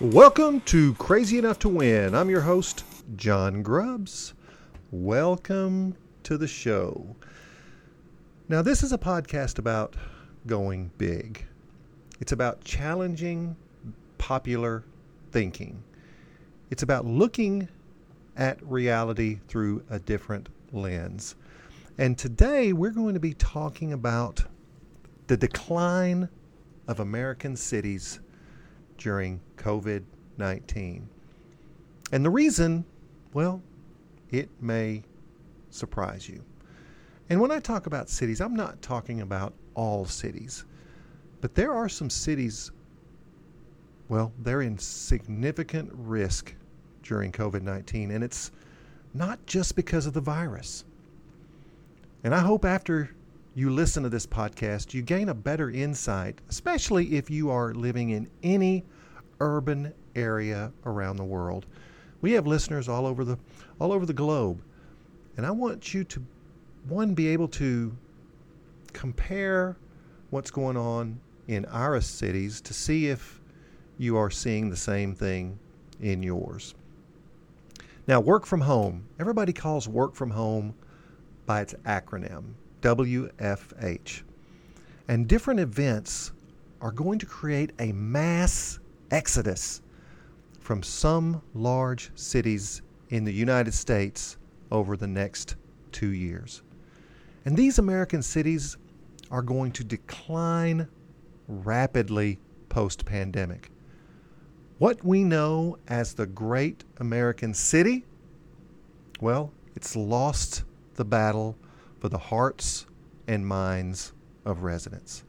Welcome to Crazy Enough to Win. I'm your host, John Grubbs. Welcome to the show. Now, this is a podcast about going big, it's about challenging popular thinking, it's about looking at reality through a different lens. And today we're going to be talking about the decline of American cities during COVID 19. And the reason, well, it may surprise you. And when I talk about cities, I'm not talking about all cities, but there are some cities, well, they're in significant risk during COVID 19. And it's not just because of the virus. And I hope after you listen to this podcast, you gain a better insight, especially if you are living in any urban area around the world. We have listeners all over the all over the globe. And I want you to one be able to compare what's going on in our cities to see if you are seeing the same thing in yours. Now, work from home. Everybody calls work from home by its acronym, WFH. And different events are going to create a mass exodus from some large cities in the United States over the next two years. And these American cities are going to decline rapidly post pandemic. What we know as the Great American City, well, it's lost the battle for the hearts and minds of residents.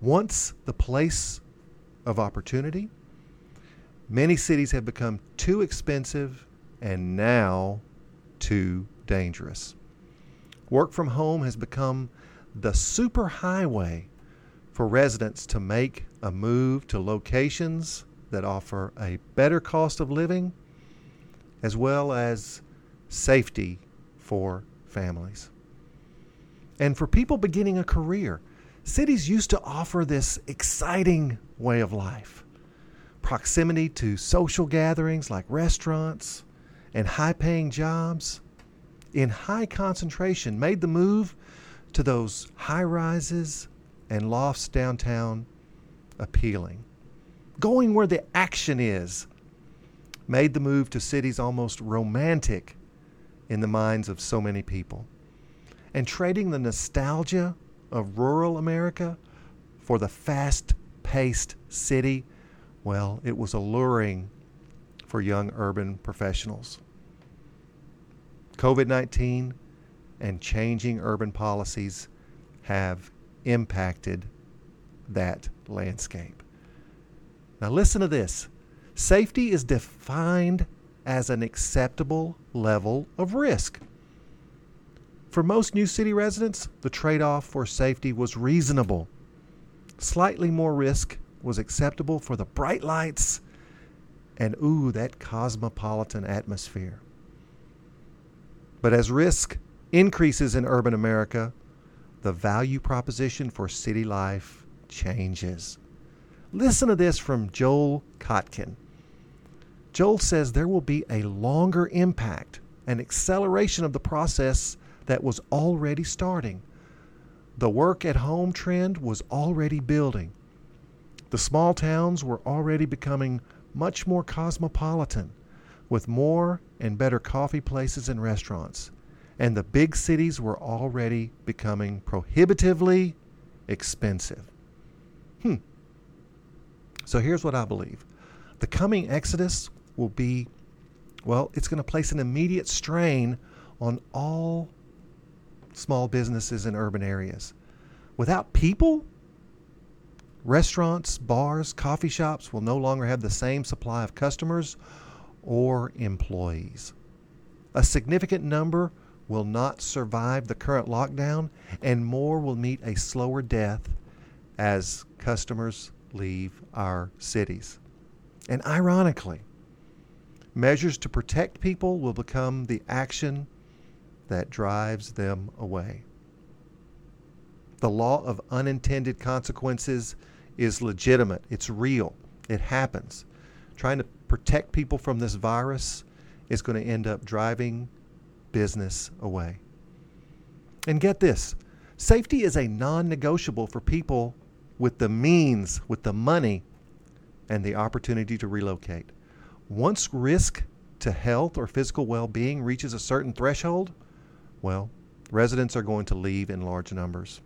Once the place of opportunity, many cities have become too expensive and now too dangerous. Work from home has become the superhighway for residents to make a move to locations that offer a better cost of living as well as safety for families. And for people beginning a career, cities used to offer this exciting way of life proximity to social gatherings like restaurants and high paying jobs in high concentration made the move to those high rises and lofts downtown appealing. Going where the action is made the move to cities almost romantic in the minds of so many people. And trading the nostalgia of rural America for the fast paced city, well, it was alluring for young urban professionals. COVID 19 and changing urban policies have impacted that landscape. Now, listen to this safety is defined as an acceptable level of risk. For most new city residents, the trade off for safety was reasonable. Slightly more risk was acceptable for the bright lights and, ooh, that cosmopolitan atmosphere. But as risk increases in urban America, the value proposition for city life changes. Listen to this from Joel Kotkin. Joel says there will be a longer impact, an acceleration of the process that was already starting. The work at home trend was already building. The small towns were already becoming much more cosmopolitan with more and better coffee places and restaurants. And the big cities were already becoming prohibitively expensive. Hmm. So here's what I believe the coming exodus will be, well, it's going to place an immediate strain on all small businesses in urban areas. Without people, restaurants, bars, coffee shops will no longer have the same supply of customers or employees. A significant number will not survive the current lockdown, and more will meet a slower death as customers leave our cities. And ironically, measures to protect people will become the action that drives them away. The law of unintended consequences is legitimate, it's real, it happens. trying to protect people from this virus is going to end up driving business away. And get this safety is a non negotiable for people with the means, with the money, and the opportunity to relocate. Once risk to health or physical well being reaches a certain threshold, well, residents are going to leave in large numbers.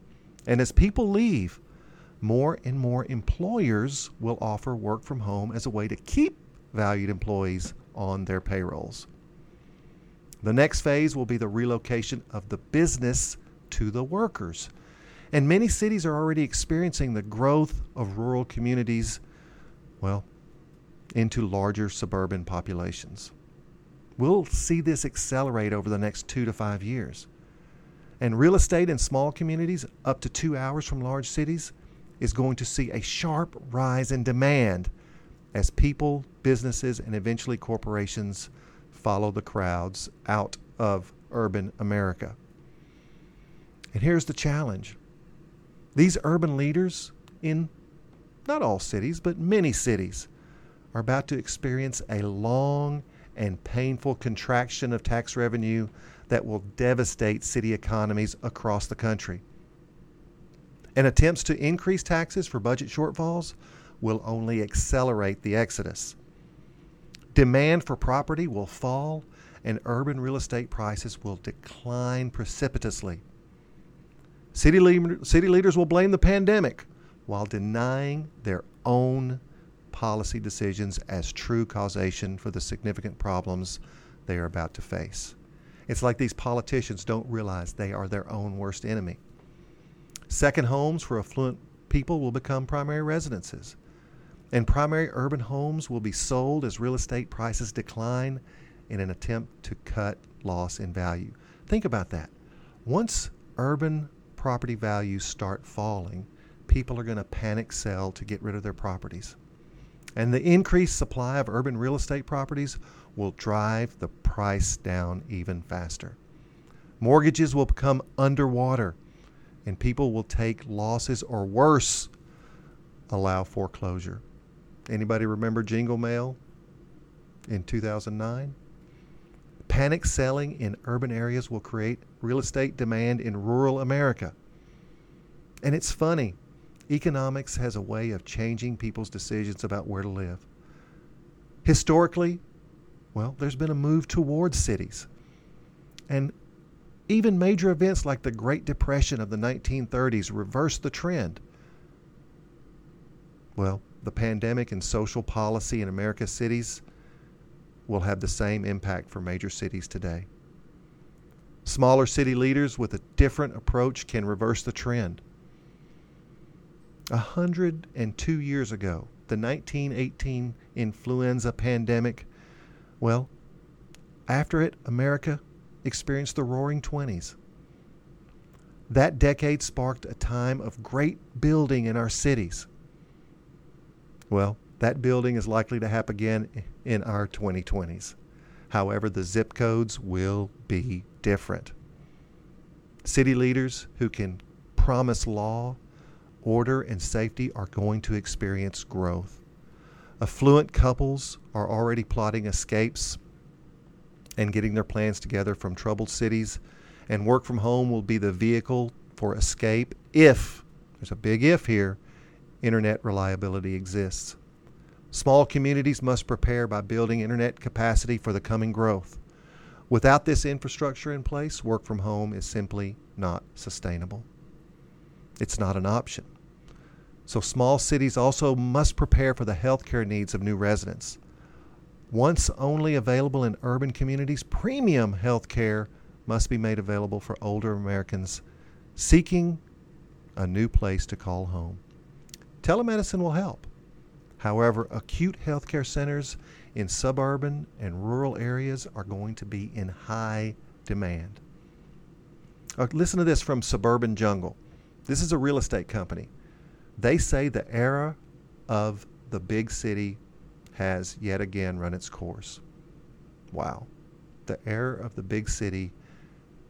And as people leave, more and more employers will offer work from home as a way to keep valued employees on their payrolls. The next phase will be the relocation of the business to the workers. And many cities are already experiencing the growth of rural communities, well, into larger suburban populations. We'll see this accelerate over the next two to five years. And real estate in small communities, up to two hours from large cities, is going to see a sharp rise in demand as people, businesses, and eventually corporations follow the crowds out of urban America. And here's the challenge these urban leaders in not all cities, but many cities, are about to experience a long and painful contraction of tax revenue that will devastate city economies across the country. And attempts to increase taxes for budget shortfalls will only accelerate the exodus. Demand for property will fall, and urban real estate prices will decline precipitously. City, le- city leaders will blame the pandemic while denying their own policy decisions as true causation for the significant problems they are about to face. It's like these politicians don't realize they are their own worst enemy. Second homes for affluent people will become primary residences. And primary urban homes will be sold as real estate prices decline in an attempt to cut loss in value. Think about that. Once urban property values start falling, people are going to panic sell to get rid of their properties. And the increased supply of urban real estate properties will drive the price down even faster. Mortgages will become underwater, and people will take losses or worse, allow foreclosure. Anybody remember Jingle Mail in 2009? Panic selling in urban areas will create real estate demand in rural America. And it's funny, economics has a way of changing people's decisions about where to live. Historically, well, there's been a move towards cities. And even major events like the Great Depression of the 1930s reversed the trend. Well, the pandemic and social policy in America's cities will have the same impact for major cities today. Smaller city leaders with a different approach can reverse the trend. A hundred and two years ago, the 1918 influenza pandemic well, after it, America experienced the roaring 20s. That decade sparked a time of great building in our cities. Well, that building is likely to happen again in our 2020s. However, the zip codes will be different. City leaders who can promise law, order, and safety are going to experience growth. Affluent couples are already plotting escapes and getting their plans together from troubled cities, and work from home will be the vehicle for escape if, there's a big if here, internet reliability exists. Small communities must prepare by building internet capacity for the coming growth. Without this infrastructure in place, work from home is simply not sustainable. It's not an option. So small cities also must prepare for the healthcare needs of new residents. Once only available in urban communities, premium health care must be made available for older Americans seeking a new place to call home. Telemedicine will help. However, acute healthcare centers in suburban and rural areas are going to be in high demand. Uh, listen to this from Suburban Jungle. This is a real estate company. They say the era of the big city has yet again run its course. Wow. The era of the big city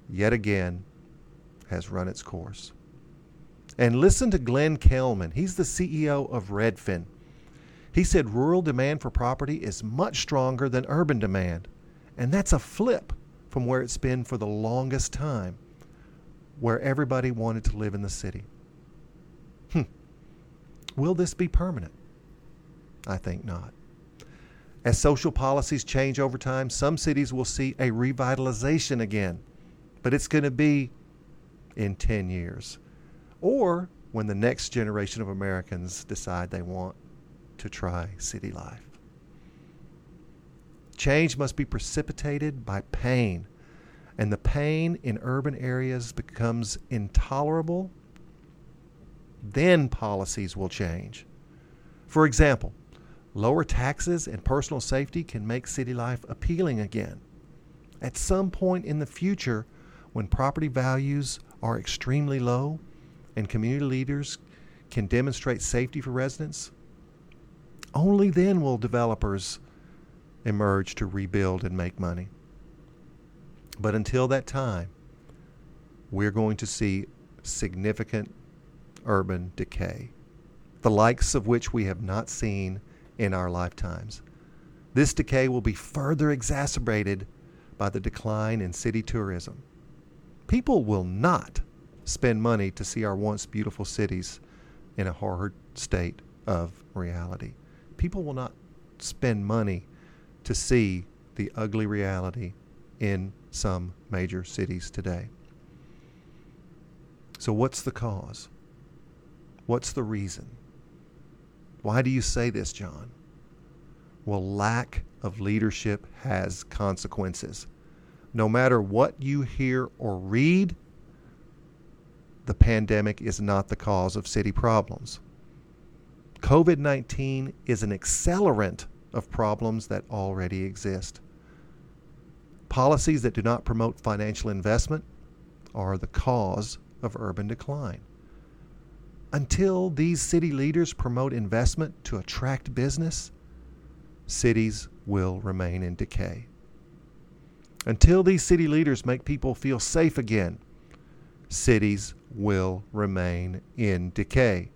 yet again has run its course. And listen to Glenn Kelman. He's the CEO of Redfin. He said rural demand for property is much stronger than urban demand. And that's a flip from where it's been for the longest time, where everybody wanted to live in the city. Will this be permanent? I think not. As social policies change over time, some cities will see a revitalization again, but it's going to be in 10 years or when the next generation of Americans decide they want to try city life. Change must be precipitated by pain, and the pain in urban areas becomes intolerable. Then policies will change. For example, Lower taxes and personal safety can make city life appealing again. At some point in the future, when property values are extremely low and community leaders can demonstrate safety for residents, only then will developers emerge to rebuild and make money. But until that time, we're going to see significant urban decay, the likes of which we have not seen in our lifetimes. This decay will be further exacerbated by the decline in city tourism. People will not spend money to see our once beautiful cities in a horrid state of reality. People will not spend money to see the ugly reality in some major cities today. So, what's the cause? What's the reason? Why do you say this, John? Well, lack of leadership has consequences. No matter what you hear or read, the pandemic is not the cause of city problems. COVID 19 is an accelerant of problems that already exist. Policies that do not promote financial investment are the cause of urban decline until these city leaders promote investment to attract business, cities will remain in decay. Until these city leaders make people feel safe again, cities will remain in decay.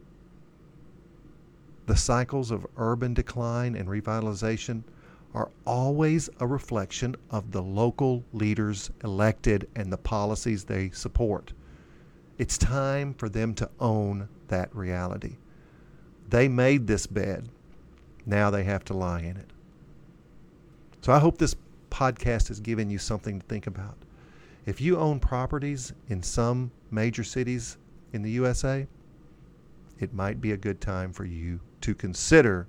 The cycles of urban decline and revitalization are always a reflection of the local leaders elected and the policies they support. It's time for them to own that reality. They made this bed. Now they have to lie in it. So I hope this podcast has given you something to think about. If you own properties in some major cities in the USA, it might be a good time for you to consider,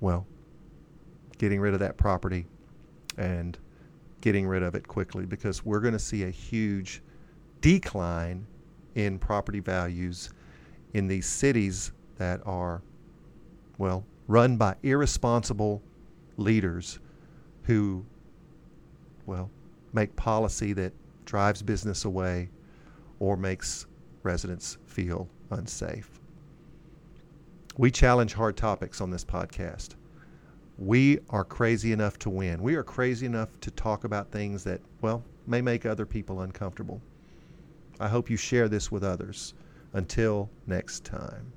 well, getting rid of that property and getting rid of it quickly because we're going to see a huge decline in property values in these cities that are, well, run by irresponsible leaders who, well, make policy that drives business away or makes residents feel unsafe. We challenge hard topics on this podcast. We are crazy enough to win. We are crazy enough to talk about things that, well, may make other people uncomfortable. I hope you share this with others. Until next time.